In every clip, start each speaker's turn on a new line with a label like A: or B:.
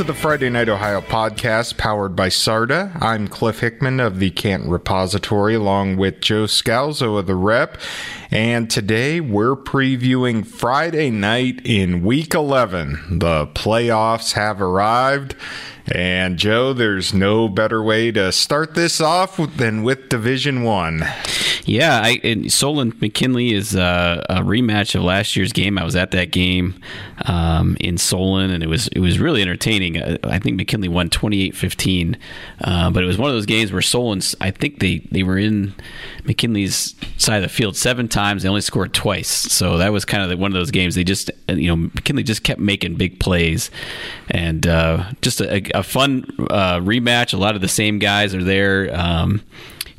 A: to the Friday Night Ohio podcast powered by SARTA. I'm Cliff Hickman of the Canton Repository along with Joe Scalzo of the Rep. And today we're previewing Friday night in week 11. The playoffs have arrived. And Joe, there's no better way to start this off than with Division One.
B: Yeah, I, Solon McKinley is a, a, rematch of last year's game. I was at that game um, in Solon, and it was it was really entertaining. I, I think McKinley won 28-15, uh, but it was one of those games where Solon's. I think they they were in McKinley's side of the field seven times. They only scored twice, so that was kind of the, one of those games. They just you know McKinley just kept making big plays, and uh, just a, a fun uh, rematch. A lot of the same guys are there. Um,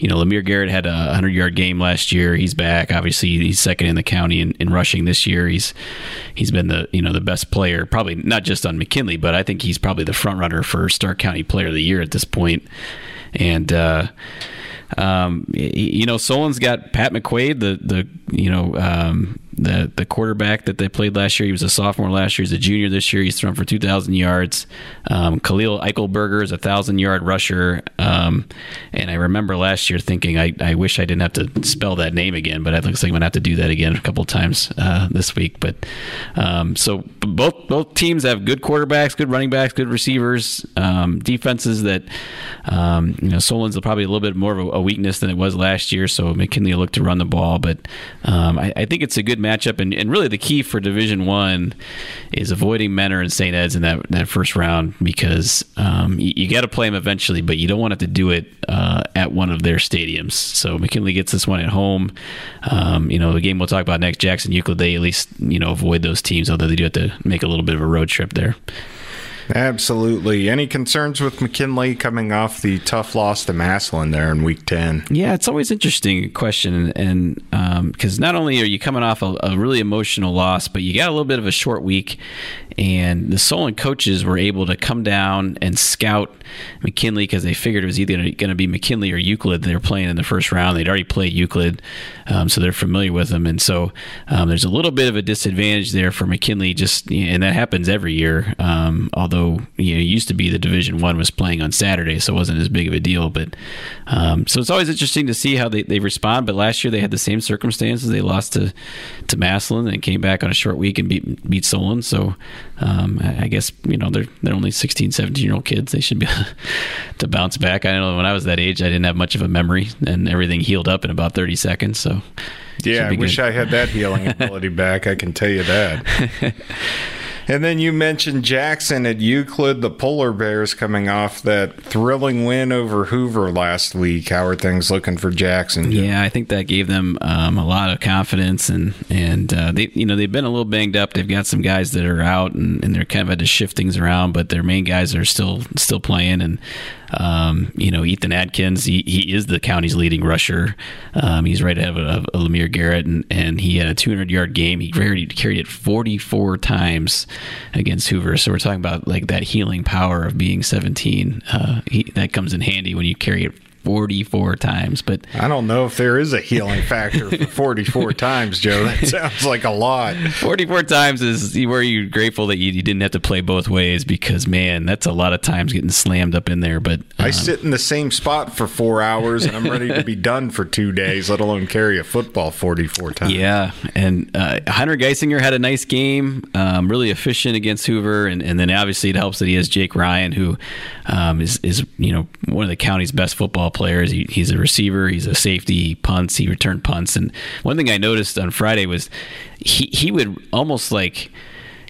B: you know, Lemire Garrett had a 100 yard game last year. He's back. Obviously, he's second in the county in, in, rushing this year. He's he's been the you know the best player, probably not just on McKinley, but I think he's probably the front runner for Stark County Player of the Year at this point. And uh, um, you know, Solon's got Pat McQuaid, the the you know um, the the quarterback that they played last year. He was a sophomore last year. He's a junior this year. He's thrown for 2,000 yards. Um, Khalil Eichelberger is a thousand yard rusher. Um, and I remember last year thinking, I, I wish I didn't have to spell that name again, but it looks like I'm gonna have to do that again a couple times uh, this week. But um, so both both teams have good quarterbacks, good running backs, good receivers, um, defenses that um, you know Solon's probably a little bit more of a, a, weakness than it was last year. So McKinley looked to run the ball, but um, I, I think it's a good match matchup, and, and really the key for Division One is avoiding Mentor and St. Ed's in that that first round because um, you, you got to play them eventually, but you don't want to, have to do it uh, at one of their stadiums. So McKinley gets this one at home. Um, you know, the game we'll talk about next, Jackson Euclid, they at least you know avoid those teams, although they do have to make a little bit of a road trip there.
A: Absolutely. Any concerns with McKinley coming off the tough loss to Massillon there in Week Ten?
B: Yeah, it's always interesting question, and because um, not only are you coming off a, a, really emotional loss, but you got a little bit of a short week, and the Solon coaches were able to come down and scout McKinley because they figured it was either going to be McKinley or Euclid. They were playing in the first round. They'd already played Euclid, um, so they're familiar with them, and so um, there's a little bit of a disadvantage there for McKinley. Just and that happens every year. Um, although you know, it used to be the Division One was playing on Saturday, so it wasn't as big of a deal. But um, so it's always interesting to see how they, they respond. But last year they had the same circumstances. They lost to to Massillon and came back on a short week and beat beat Solon. So um, I guess you know they're they're only 16, 17 year old kids. They should be to bounce back. I know when I was that age, I didn't have much of a memory, and everything healed up in about thirty seconds. So
A: yeah, I wish I had that healing ability back. I can tell you that. And then you mentioned Jackson at Euclid, the Polar Bears coming off that thrilling win over Hoover last week. How are things looking for Jackson?
B: Yeah, I think that gave them um, a lot of confidence, and and uh, they you know they've been a little banged up. They've got some guys that are out, and, and they're kind of had to shift things around, but their main guys are still still playing, and um, you know, Ethan Adkins, he, he is the county's leading rusher. Um, he's right ahead of, of Lemire Garrett, and, and he had a 200 yard game. He carried, carried it 44 times against Hoover. So we're talking about like that healing power of being 17. Uh, he, that comes in handy when you carry it 44 times. But
A: I don't know if there is a healing factor for 44 times, Joe. That sounds like a lot.
B: 44 times is where you're grateful that you, you, didn't have to play both ways because, man, that's a lot of times getting slammed up in there. But
A: um, I sit in the same spot for four hours and I'm ready to be done for two days, let alone carry a football 44 times.
B: Yeah. And uh, Hunter Geisinger had a nice game, um, really efficient against Hoover. And, and, then obviously it helps that he has Jake Ryan, who um, is is, you know, one of the county's best football players. He, he's a receiver. He's a safety. He punts. He returned punts. And one thing I noticed on Friday was he he would almost like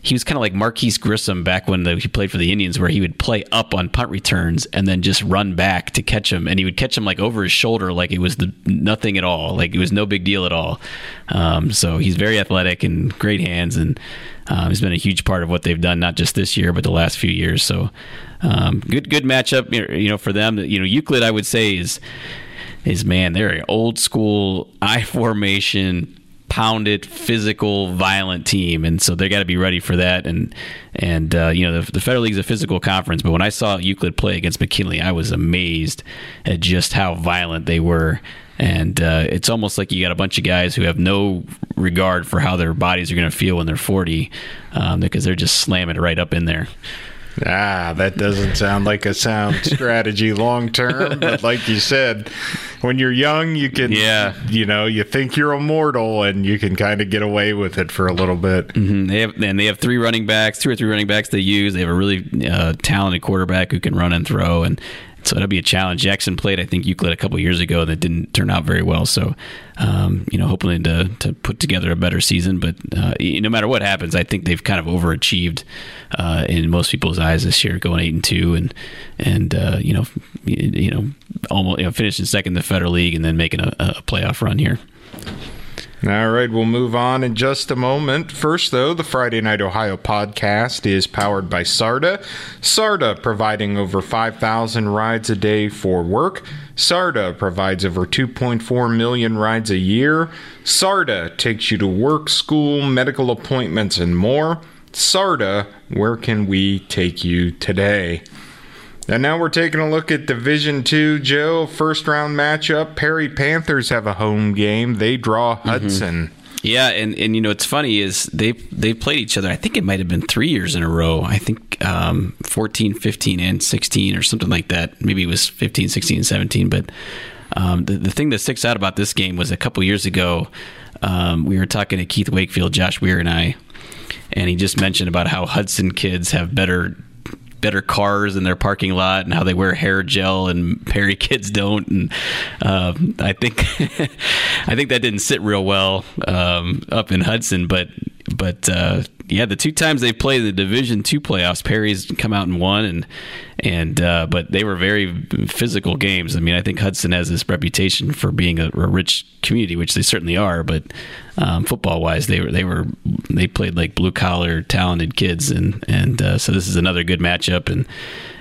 B: he was kind of like Marquis Grissom back when the, he played for the Indians, where he would play up on punt returns and then just run back to catch him, and he would catch him like over his shoulder, like it was the nothing at all, like it was no big deal at all. Um, so he's very athletic and great hands, and um, he's been a huge part of what they've done, not just this year but the last few years. So um, good good matchup, you know, for them. You know, Euclid, I would say is is man, they're an old school I formation pounded, physical, violent team, and so they got to be ready for that. And and uh, you know the, the Federal League's a physical conference, but when I saw Euclid play against McKinley, I was amazed at just how violent they were. And uh, it's almost like you got a bunch of guys who have no regard for how their bodies are going to feel when they're 40, um, because they're just slamming it right up in there.
A: Ah, that doesn't sound like a sound strategy long term. But like you said, when you're young, you can,
B: Yeah.
A: you know, you think you're immortal and you can kind of get away with it for a little bit.
B: Mhm. They have and they have three running backs, two or three running backs they use. They have a really uh, talented quarterback who can run and throw, and so it'll be a challenge. Jackson played, I think, Euclid a couple years ago, and it didn't turn out very well. So, um, you know, hoping to to put together a better season. But uh, no matter what happens, I think they've kind of overachieved uh, in most people's eyes this year, going eight and two, and and uh, you know, you know, almost you know, finishing second in the Federal League, and then making a, a playoff run here.
A: All right, we'll move on in just a moment. First, though, the Friday Night Ohio podcast is powered by SARTA. SARTA providing over 5,000 rides a day for work. SARTA provides over 2.4 million rides a year. SARTA takes you to work, school, medical appointments, and more. SARTA, where can we take you today? And now we're taking a look at Division Two, Joe. First round matchup. Perry Panthers have a home game. They draw Hudson.
B: Yeah, and, and you know what's funny is they they played each other. I think it might have been three years in a row. I think um, 14, 15, and 16 or something like that. Maybe it was 15, 16, and 17. But um, the, the thing that sticks out about this game was a couple years ago, um, we were talking to Keith Wakefield, Josh Weir, and I, and he just mentioned about how Hudson kids have better better cars in their parking lot and how they wear hair gel and Perry kids don't. And um, I think I think that didn't sit real well um, up in Hudson but but uh, yeah the two times they played the division two playoffs Perry's come out and won and and uh, but they were very physical games. I mean I think Hudson has this reputation for being a, a rich community which they certainly are but um, football wise they were they were they played like blue collar talented kids and and uh, so this is another good matchup. And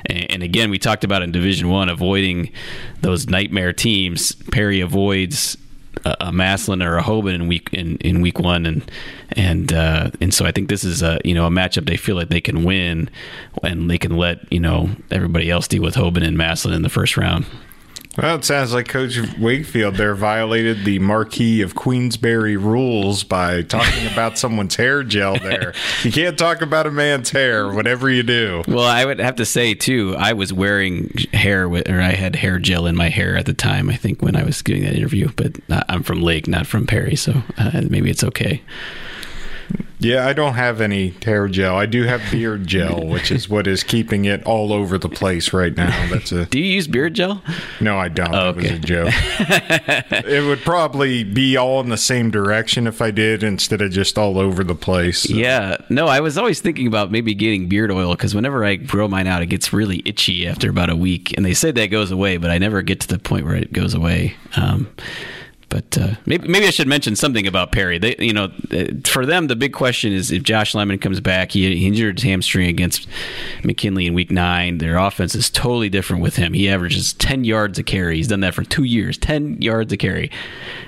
B: and again we talked about in division one avoiding those nightmare teams. Perry avoids a, Massillon or a hoban in week in, in week one. And and uh, and so i think this is a you know a matchup they feel like they can win and they can let you know everybody else deal with hoban and Massillon in the first round
A: Well, it sounds like Coach Wakefield there violated the Marquis of Queensberry rules by talking about someone's hair gel there. You can't talk about a man's hair, whatever you do.
B: Well, I would have to say too, I was wearing hair with, or I had hair gel in my hair at the time. I think when I was doing that interview, but I'm from Lake, not from Perry, so uh, maybe it's okay.
A: Yeah, I don't have any hair gel. I do have beard gel, which is what is keeping it all over the place right now. That's a
B: Do you use beard gel?
A: no, I don't. That was
B: okay.
A: a joke. it would probably be all in the same direction if I did instead of just all over the place.
B: Yeah, no, I was always thinking about maybe getting beard oil because whenever I grow mine out, it gets really itchy after about a week, and they say that goes away, but I never get to the point where it goes away. Um, but uh, maybe maybe I should mention something about Perry. They, you know, uh, for them, the big question is if Josh Lemon comes back. He, injured his hamstring against McKinley in Week Nine. Their offense is totally different with him. He averages ten yards a carry. He's done that for two years. Ten yards a carry,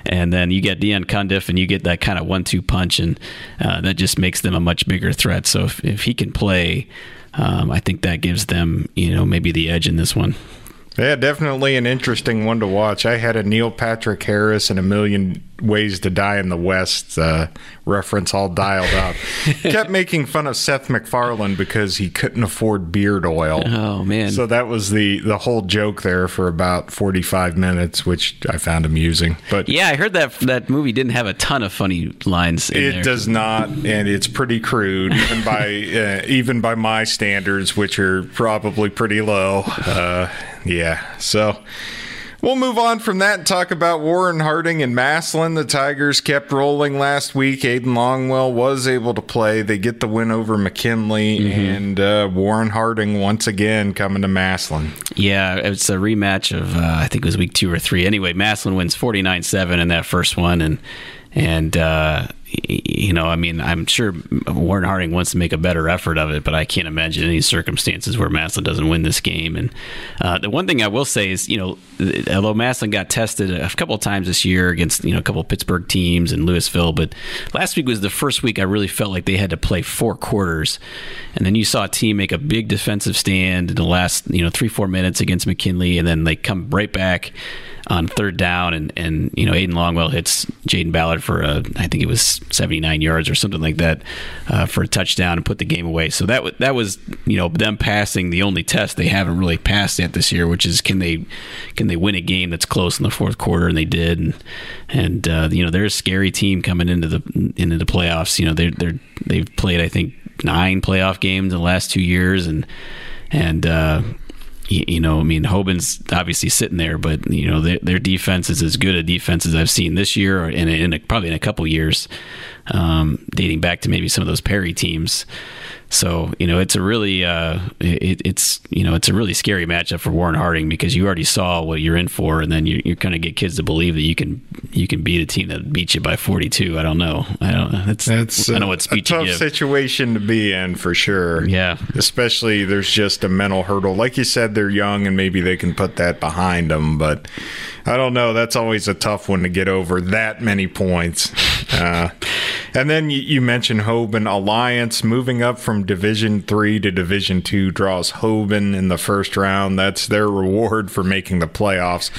B: and then you get Deion Cundiff, and you get that kind of one-two punch, and uh, that just makes them a much bigger threat. So if if he can play. Um, I think that gives them, you know, maybe the edge in this one.
A: Yeah, definitely an interesting one to watch. I had a Neil Patrick Harris and a million ways to die in the West uh, reference all dialed up. Kept making fun of Seth MacFarlane because he couldn't afford beard oil.
B: Oh man!
A: So that was the the whole joke there for about 45 minutes, which I found amusing. But
B: yeah, I heard that that movie didn't have a ton of funny lines. In
A: it
B: there.
A: does not, and it's pretty crude, even by uh, even by my standards, which are probably pretty low. Uh, yeah, so we'll move on from that and talk about Warren Harding and Massillon. The Tigers kept rolling last week. Aiden Longwell was able to play. They get the win over McKinley, and uh, Warren Harding once again coming to Massillon.
B: Yeah, it's a rematch of uh, I think it was week two or three. Anyway, Massillon wins 49-7 in that first one, and and uh, you know, I mean, I'm sure Warren Harding wants to make a better effort of it, but I can't imagine any circumstances where Massillon doesn't win this game. And uh, the one thing I will say is, you know, although Massillon got tested a couple of times this year against you know a couple of Pittsburgh teams and Louisville, but last week was the first week I really felt like they had to play four quarters, and then you saw a team make a big defensive stand in the last you know three four minutes against McKinley, and then they come right back. On third down, and and you know Aiden Longwell hits Jaden Ballard for a I think it was 79 yards or something like that uh, for a touchdown and put the game away. So that w- that was you know them passing the only test they haven't really passed yet this year, which is can they can they win a game that's close in the fourth quarter, and they did, and and uh, you know they're a scary team coming into the into the playoffs. You know they're they're they've played I think nine playoff games in the last two years, and and uh, you, know, I mean, Hoban's obviously sitting there, but you know, their, their defense is as good a defense as I've seen this year, or in, in a, probably in a couple years, um, dating back to maybe some of those Perry teams. So you know, it's a really uh, it, it's you know it's a really scary matchup for Warren Harding because you already saw what you're in for, and then you, you're going to get kids to believe that you can you can beat a team that beat you by 42. I don't know. I don't. That's, that's I know what speech
A: a tough situation to be in for sure.
B: Yeah,
A: especially there's just a mental hurdle. Like you said, they're young and maybe they can put that behind them, but I don't know. That's always a tough one to get over that many points. Uh, and then you, you mentioned Hoban Alliance moving up from Division Three to Division Two draws Hoban in the first round. That's their reward for making the playoffs.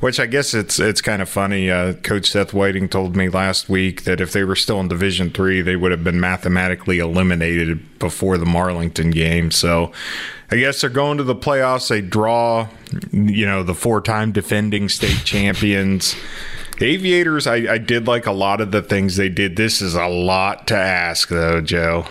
A: Which I guess it's it's kind of funny. Uh, Coach Seth Whiting told me last week that if they were still in Division Three, they would have been mathematically eliminated before the Marlington game. So. I guess they're going to the playoffs. They draw, you know, the four-time defending state champions. Aviators, I, I did like a lot of the things they did. This is a lot to ask, though, Joe.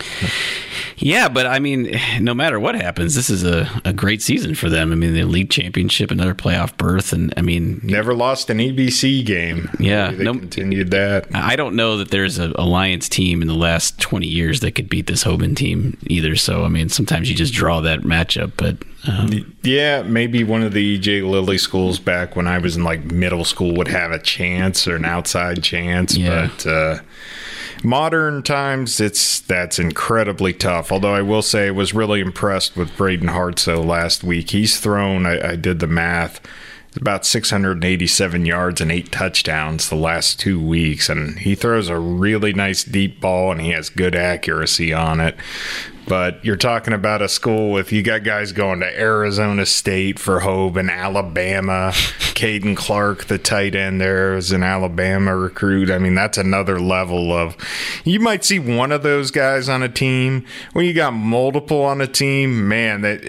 B: Yeah, but I mean, no matter what happens, this is a, a great season for them. I mean, the league championship, another playoff berth, and I mean,
A: never lost an ABC game.
B: Yeah,
A: they no, continued that.
B: I don't know that there's an alliance team in the last 20 years that could beat this Hoban team either. So, I mean, sometimes you just draw that matchup, but
A: um, yeah, maybe one of the EJ Lilly schools back when I was in like middle school would have a chance or an outside chance, yeah. but. Uh, modern times it's that's incredibly tough although i will say i was really impressed with braden hartsoe last week he's thrown I, I did the math about 687 yards and eight touchdowns the last two weeks and he throws a really nice deep ball and he has good accuracy on it but you're talking about a school with you got guys going to Arizona State for Hoban, Alabama. Caden Clark, the tight end there, is an Alabama recruit. I mean, that's another level of. You might see one of those guys on a team. When you got multiple on a team, man, that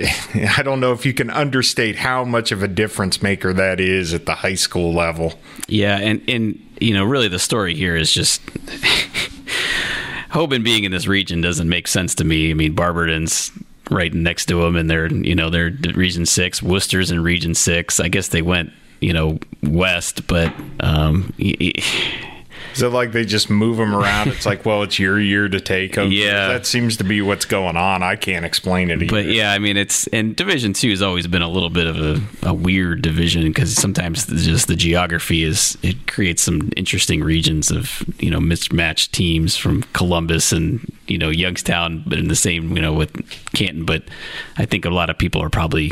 A: I don't know if you can understate how much of a difference maker that is at the high school level.
B: Yeah, and and you know, really, the story here is just. Hoban being in this region doesn't make sense to me. I mean, Barberton's right next to them, and they're you know they're Region Six. Wooster's in Region Six. I guess they went you know west, but um,
A: is it like they just move them around? It's like, well, it's your year to take them.
B: Yeah,
A: that seems to be what's going on. I can't explain it. Either.
B: But yeah, I mean, it's and Division Two has always been a little bit of a, a weird division because sometimes just the geography is it creates some interesting regions of you know mismatched teams from Columbus and you know Youngstown, but in the same you know with Canton. But I think a lot of people are probably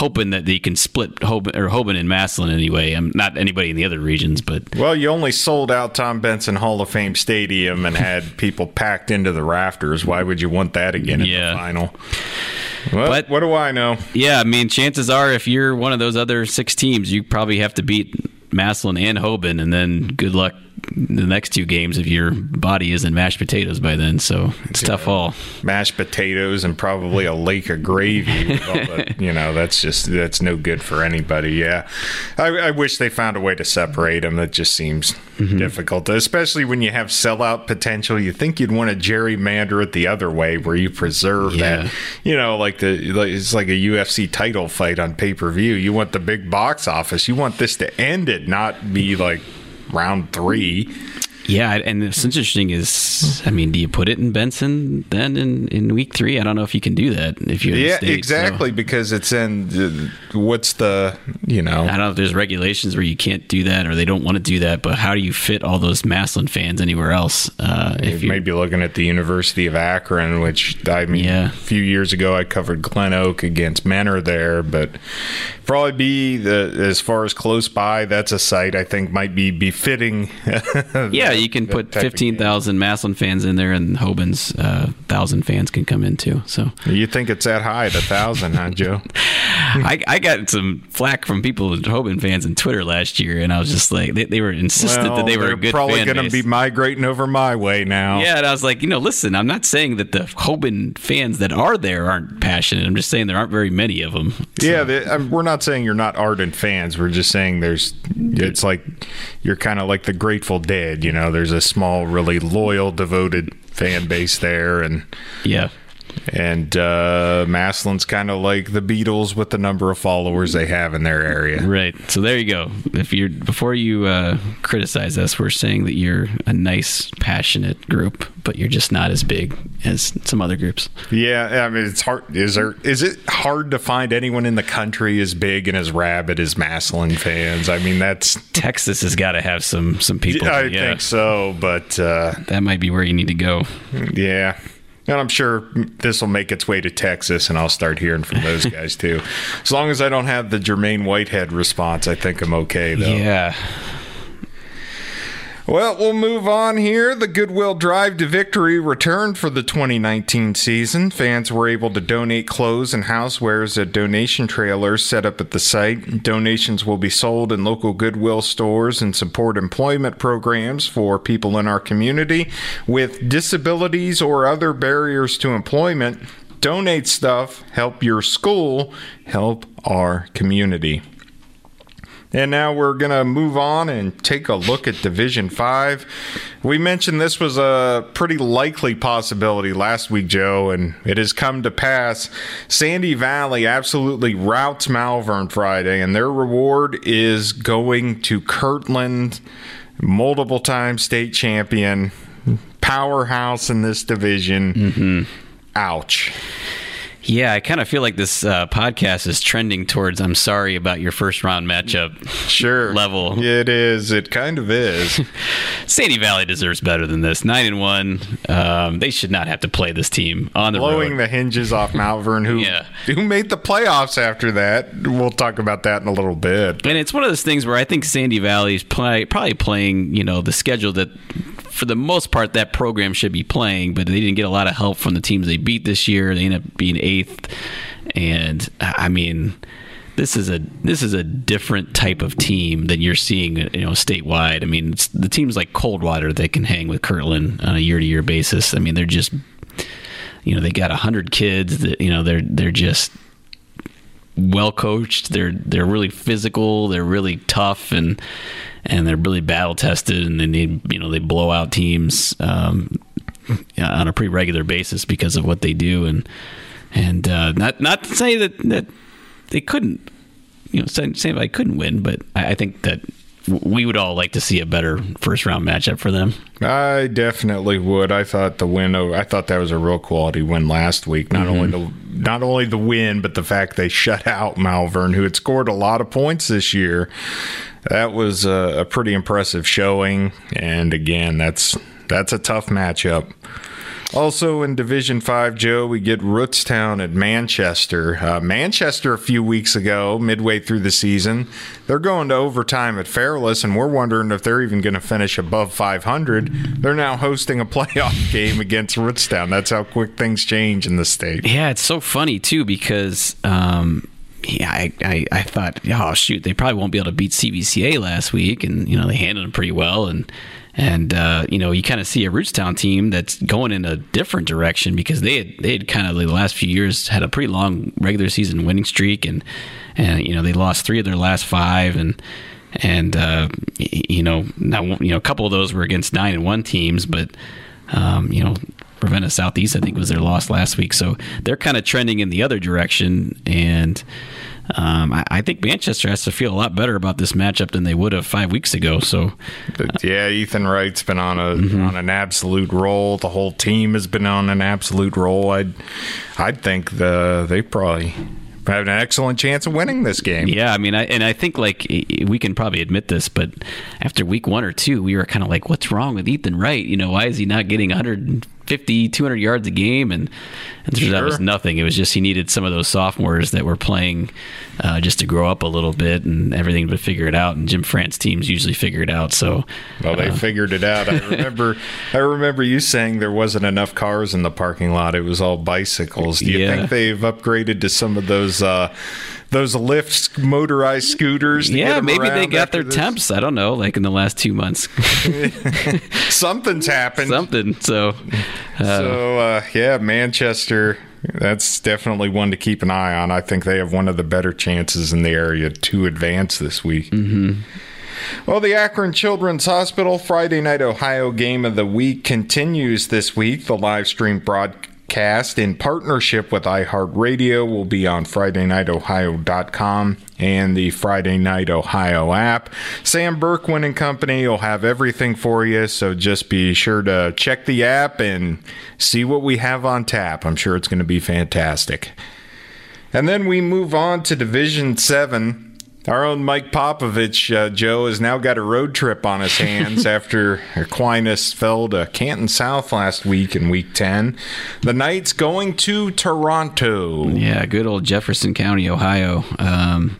B: hoping that they can split Hoban, or Hoban and Massillon anyway. I'm not anybody in the other regions, but
A: well, you only sold out Tom Benson Hall of Fame Stadium and had people packed into the rafters. Why would you want that again yeah. the final? Well, but what do I know?
B: Yeah, I mean, chances are if you're one of those other six teams, you probably have to beat Massillon and Hoban, and then good luck the next two games if your body isn't mashed potatoes by then. So it's yeah. tough all.
A: Mashed potatoes and probably a lake of gravy. the, you know, that's just that's no good for anybody. Yeah, I, I, wish they found a way to separate them. That just seems mm-hmm. difficult, especially when you have sellout potential. You think you'd want to gerrymander it the other way, where you preserve yeah. that. You know, like the like, it's like a UFC title fight on pay per view. You want the big box office. You want this to end it, not be like round three.
B: Yeah, and what's interesting is, I mean, do you put it in Benson then in, in week three? I don't know if you can do that if you
A: yeah
B: state,
A: exactly so. because it's in what's the you know
B: I don't know if there's regulations where you can't do that or they don't want to do that, but how do you fit all those Massillon fans anywhere else?
A: Uh, if you may be looking at the University of Akron, which I mean, yeah. a few years ago I covered Glen Oak against Mentor there, but probably be the as far as close by. That's a site I think might be befitting.
B: yeah, you can put fifteen thousand Massillon fans in there, and Hoban's uh, thousand fans can come in too. So
A: You think it's that high, the thousand, huh, Joe?
B: I, I got some flack from people, Hoban fans, on Twitter last year, and I was just like, they, they were insistent that they were a good
A: probably gonna be migrating over my way now.
B: Yeah, and I was like, you know, listen, I'm not saying that the Hoban fans that are there aren't passionate. I'm just saying there aren't very many of them.
A: Yeah, they, um, we're not saying you're not ardent fans. We're just saying there's. It's like you're kind of like the Grateful Dead. You know, there's a small, really loyal, devoted fan base there, and
B: Yeah.
A: And uh, Massillon's kind of like the Beatles with the number of followers they have in their area.
B: Right. So there you go. If you're before you uh, criticize us, we're saying that you're a nice, passionate group, but you're just not as big as some other groups.
A: Yeah, I mean, it's hard. Is there? Is it hard to find anyone in the country as big and as rabid as Massillon fans? I mean, that's.
B: Texas has got to have some some people.
A: I
B: yeah.
A: think so, but uh,
B: That might be where you need to go.
A: Yeah. And I'm sure this will make its way to Texas, and I'll start hearing from those guys too. As long as I don't have the Jermaine Whitehead response, I think I'm okay, though.
B: Yeah.
A: Well, we'll move on here. The Goodwill Drive to Victory returned for the 2019 season. Fans were able to donate clothes and housewares at donation trailers set up at the site. Donations will be sold in local Goodwill stores and support employment programs for people in our community with disabilities or other barriers to employment. Donate stuff, help your school, help our community. And now we're going to move on and take a look at Division 5. We mentioned this was a pretty likely possibility last week, Joe, and it has come to pass. Sandy Valley absolutely routs Malvern Friday, and their reward is going to Kirtland, multiple time state champion, powerhouse in this division. Mm-hmm. Ouch.
B: Yeah, I kind of feel like this uh, podcast is trending towards I'm sorry about your first round matchup
A: Sure.
B: level.
A: It is. It kind of is.
B: Sandy Valley deserves better than this. Nine and one. Um, they should not have to play this team on the
A: blowing
B: road.
A: the hinges off Malvern, who
B: Yeah.
A: who made the playoffs after that. We'll talk about that in a little bit.
B: and it's one of those things where I think Sandy Valley is play, probably playing, you know, the schedule that, for the most part, that program should be playing. But they didn't get a lot of help from the teams they beat this year. They ended up being eighth, and I mean, this is a this is a different type of team than you're seeing, you know, statewide. I mean, the teams like Coldwater that can hang with Kirtland on a year to year basis. I mean, they're just, you know, they got hundred kids that you know they're they're just well coached. They're they're really physical. They're really tough and and they're really battle tested. And they need you know they blow out teams um, on a pretty regular basis because of what they do. And and uh, not not to say that that they couldn't you know say, I couldn't win, but I, I think that we would all like to see a better first round matchup for them.
A: I definitely would. I thought the win. over- I thought that was a real quality win last week. Not only the not only the win, but the fact they shut out Malvern, who had scored a lot of points this year. That was a, a pretty impressive showing. And again, that's that's a tough matchup. Also in Division Five, Joe, we get Rootstown at Manchester. Uh, Manchester a few weeks ago, midway through the season, they're going to overtime at Fairless, and we're wondering if they're even going to finish above 500. They're now hosting a playoff game against Rootstown. That's how quick things change in the state.
B: Yeah, it's so funny too because um, yeah, I, I, I thought, oh shoot, they probably won't be able to beat CVCA last week, and you know they handled them pretty well, and and uh, you know you kind of see a Rootstown team that's going in a different direction because they had they had kind of the last few years had a pretty long regular season winning streak, and and you know they lost three of their last five, and and uh, you know now you know a couple of those were against nine and one teams, but um, you know Ravenna Southeast, I think, was their loss last week. So they're kind of trending in the other direction. And um, I, I think Manchester has to feel a lot better about this matchup than they would have five weeks ago. So
A: But yeah, Ethan Wright's been on a on an absolute roll. The whole team has been on an absolute roll. I'd I'd think the they probably have an excellent chance of winning this game.
B: yeah, I mean, I, and I think like we can probably admit this, but after week one or two, we were kind of like, what's wrong with Ethan Wright? You know, why is he not getting 150, 200 yards a game, and, and sure. that was nothing. It was just he needed some of those sophomores that were playing uh, just to grow up a little bit and everything to figure it out. And Jim France teams usually figure it out. So,
A: well, they uh, figured it out. I remember, I remember you saying there wasn't enough cars in the parking lot. It was all bicycles. Do you yeah. think they've upgraded to some of those? Uh, those Lyft motorized scooters.
B: yeah, maybe they got their this. temps. I don't know, like in the last two months.
A: Something's happened.
B: Something. So,
A: so uh, yeah, Manchester. That's definitely one to keep an eye on. I think they have one of the better chances in the area to advance this week.
B: Mm-hmm.
A: Well, the Akron Children's Hospital Friday Night Ohio Game of the Week continues this week. The live stream broadcast cast in partnership with iHeartRadio will be on FridayNightOhio.com and the Friday Night Ohio app. Sam Berkwin and company will have everything for you, so just be sure to check the app and see what we have on tap. I'm sure it's going to be fantastic. And then we move on to Division 7. Our own Mike Popovich, uh, Joe, has now got a road trip on his hands after Aquinas fell to Canton South last week in Week 10. The Knights going to Toronto.
B: Yeah, good old Jefferson County, Ohio. Um,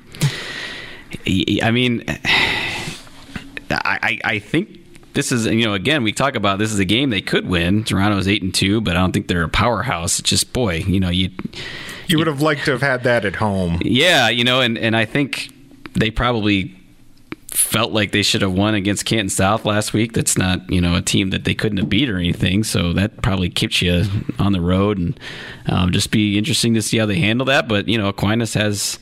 B: I mean, I, I think this is you know again we talk about this is a game they could win. Toronto's eight and two, but I don't think they're a powerhouse. It's just boy, you know you
A: you would have liked to have had that at home.
B: Yeah, you know, and and I think they probably felt like they should have won against Canton South last week. That's not you know a team that they couldn't have beat or anything. So that probably keeps you on the road, and um, just be interesting to see how they handle that. But you know Aquinas has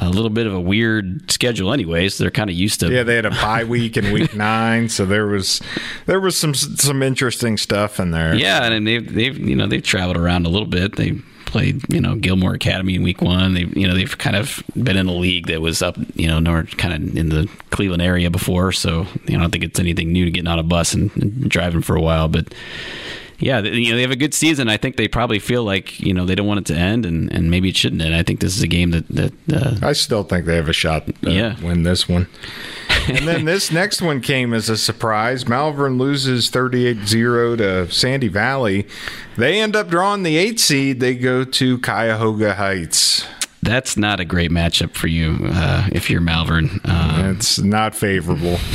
B: a little bit of a weird schedule anyway, so they're kind of used to.
A: Yeah, they had a bye week in week nine, so there was there was some some interesting stuff in there.
B: Yeah, and they've they've you know they've traveled around a little bit. They played, you know, Gilmour Academy in week one. They, you know, they've kind of been in a league that was up, you know, north, kind of in the Cleveland area before. So, you know, I don't think it's anything new to getting on a bus and, and driving for a while. But yeah, you know, they have a good season. I think they probably feel like, you know, they don't want it to end and, and maybe it shouldn't end. I think this is a game that, that uh,
A: I still think they have a shot to yeah. win this one. And then this next one came as a surprise. Malvern loses 38-0 to Sandy Valley. They end up drawing the 8 seed. They go to Cuyahoga Heights.
B: That's not a great matchup for you uh, if you're Malvern.
A: Uh, it's not favorable.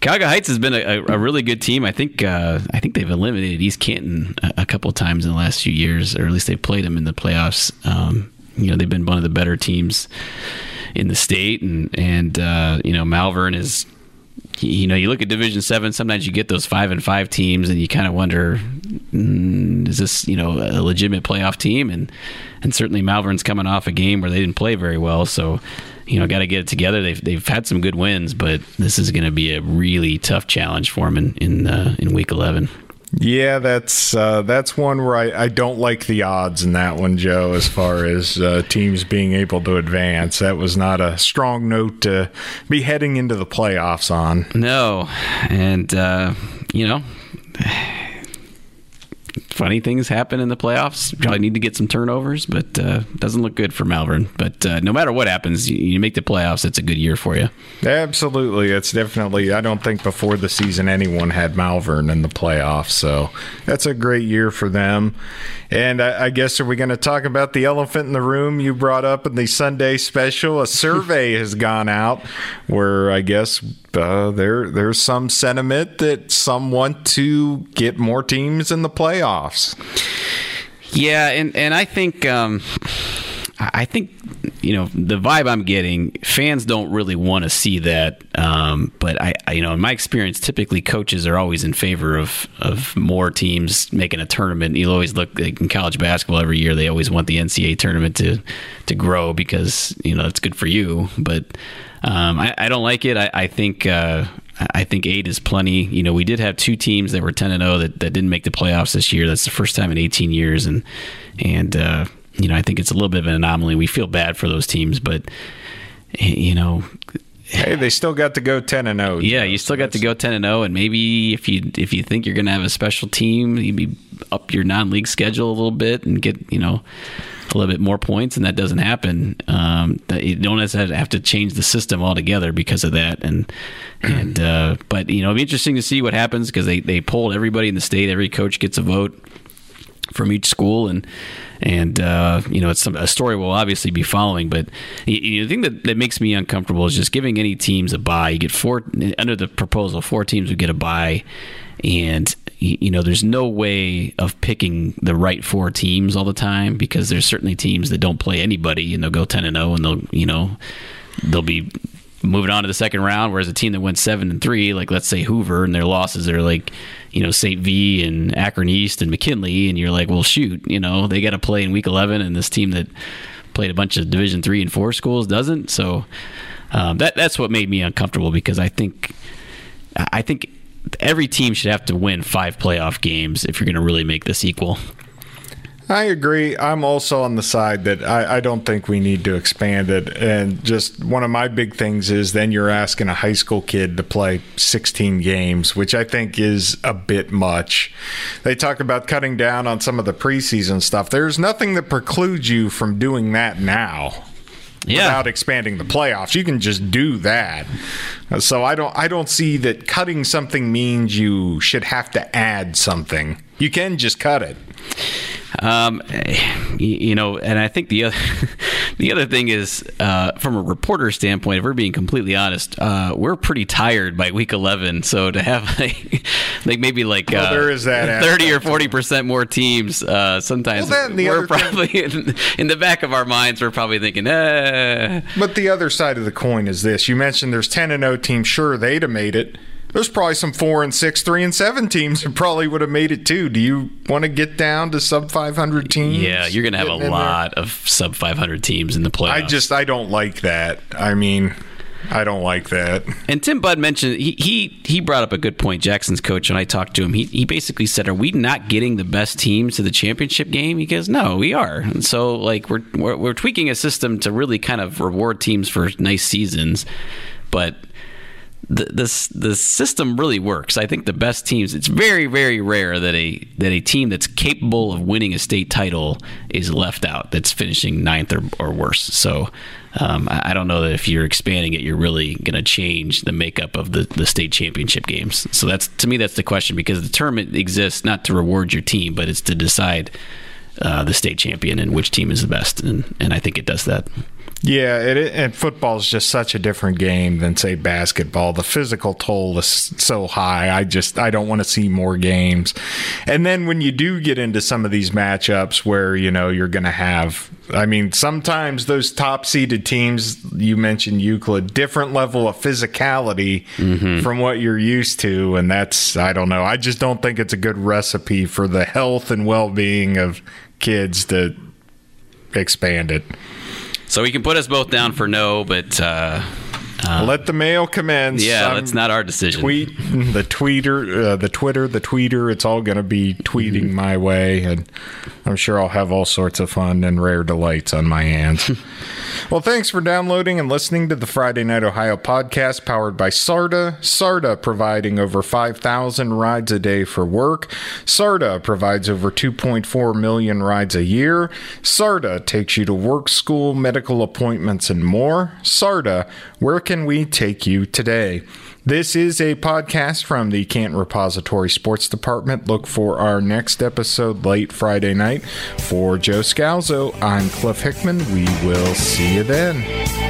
B: Cuyahoga Heights has been a, a, really good team. I think uh, I think they've eliminated East Canton a, a, couple times in the last few years, or at least they've played them in the playoffs. Um, you know, they've been one of the better teams in the state, and and uh, you know Malvern is. You know, you look at Division Seven. Sometimes you get those five and five teams, and you kind of wonder, mm, is this you know a legitimate playoff team? And and certainly Malvern's coming off a game where they didn't play very well, so you know, got to get it together. They've they've had some good wins, but this is going to be a really tough challenge for them in in, uh, in week eleven.
A: Yeah, that's uh, that's one where I, I don't like the odds in that one, Joe. As far as uh, teams being able to advance, that was not a strong note to be heading into the playoffs on.
B: No, and uh, you know funny things happen in the playoffs. Probably need to get some turnovers, but uh, doesn't look good for Malvern. But uh, no matter what happens, you, you, make the playoffs. It's a good year for you.
A: Absolutely, it's definitely. I don't think before the season anyone had Malvern in the playoffs, so that's a great year for them. And I, I guess are we going to talk about the elephant in the room you brought up in the Sunday special? A survey has gone out where I guess uh, there there's some sentiment that some want to get more teams in the playoffs.
B: Yeah, and and I think um, I think you know the vibe I'm getting. Fans don't really want to see that, um, but I, I, you know in my experience, typically coaches are always in favor of of more teams making a tournament. You'll always look like in college basketball every year. They always want the NCAA tournament to to grow because you know it's good for you, but um, I, I, don't like it. I, I think uh, I think eight is plenty. You know, we did have two teams that were ten and zero oh that, that didn't make the playoffs this year. That's the first time in eighteen years, and and uh, you know I think it's a little bit of an anomaly. We feel bad for those teams, but you know.
A: Hey, they still got to go ten and zero.
B: Oh, yeah, you still got to go ten and zero, and maybe if you if you think you're going to have a special team, you'd be up your non-league schedule a little bit and get you know a little bit more points, and that doesn't happen. Um, you don't have to change the system altogether because of that. And and uh, but you know, it'll be interesting to see what happens because they they polled everybody in the state. Every coach gets a vote from each school and and uh, you know it's a story we'll obviously be following but the thing that, that makes me uncomfortable is just giving any teams a buy you get four under the proposal four teams would get a buy and you know there's no way of picking the right four teams all the time because there's certainly teams that don't play anybody and they'll go 10 and 0 and they'll you know they'll be moving on to the second round whereas a team that went 7 and 3 like let's say Hoover and their losses are like you know St. V and Akron East and McKinley, and you're like, well, shoot, you know they got to play in Week 11, and this team that played a bunch of Division three and four schools doesn't. So um, that that's what made me uncomfortable because I think I think every team should have to win five playoff games if you're going to really make this equal.
A: I agree. I'm also on the side that I, I, don't think we need to expand it. And just one of my big things is then you're asking a high school kid to play 16 games, which I think is a bit much. They talk about cutting down on some of the preseason stuff. There's nothing that precludes you from doing that now. Yeah. Without expanding the playoffs, you can just do that. So I don't, I don't see that cutting something means you should have to add something. You can just cut it.
B: Um, you know, and I think the other the other thing is, uh, from a reporter standpoint, if we're being completely honest, uh, we're pretty tired by week eleven. So to have like, like maybe like
A: well, uh, there is that
B: thirty or forty percent more teams, uh, sometimes well, we're probably in, in, the back of our minds, we're probably thinking, eh.
A: But the other side of the coin is this: you mentioned there's ten and zero oh teams. Sure, they'd have made it there's probably some four and six, three and seven teams that probably would have made it too. Do you want to get down to sub 500 teams?
B: Yeah, you're going to have a lot there? of sub 500 teams in the playoffs.
A: I just I don't like that. I mean, I don't like that.
B: And Tim Budd mentioned he he he brought up a good point. Jackson's coach, and I talked to him. He he basically said, "Are we not getting the best teams to the championship game?" He goes, "No, we are." And so like we're we're, we're tweaking a system to really kind of reward teams for nice seasons, but the, this the system really works. I think the best teams. It's very very rare that a that a team that's capable of winning a state title is left out. That's finishing ninth or, or worse. So um, I, I, don't know that if you're expanding it, you're really going to change the makeup of the the state championship games. So that's to me that's the question because the tournament exists not to reward your team, but it's to decide uh, the state champion and which team is the best. And and I think it does that.
A: Yeah, it, and football is just such a different game than say basketball. The physical toll is so high. I just I don't want to see more games. And then when you do get into some of these matchups where you know you're going to have, I mean, sometimes those top seeded teams you mentioned Euclid, different level of physicality mm-hmm. from what you're used to, and that's I don't know. I just don't think it's a good recipe for the health and well being of kids to expand it.
B: So we can put us both down for no, but uh,
A: uh, let the mail commence.
B: Yeah, that's not our decision.
A: Tweet the tweeter, uh, the Twitter, the tweeter. It's all going to be tweeting mm-hmm. my way, and I'm sure I'll have all sorts of fun and rare delights on my hands. Well, thanks for downloading and listening to the Friday Night Ohio podcast powered by SARTA. SARTA providing over 5,000 rides a day for work. SARTA provides over 2.4 million rides a year. SARTA takes you to work, school, medical appointments, and more. SARTA, where can we take you today? This is a podcast from the Canton Repository Sports Department. Look for our next episode late Friday night. For Joe Scalzo, I'm Cliff Hickman. We will see you then.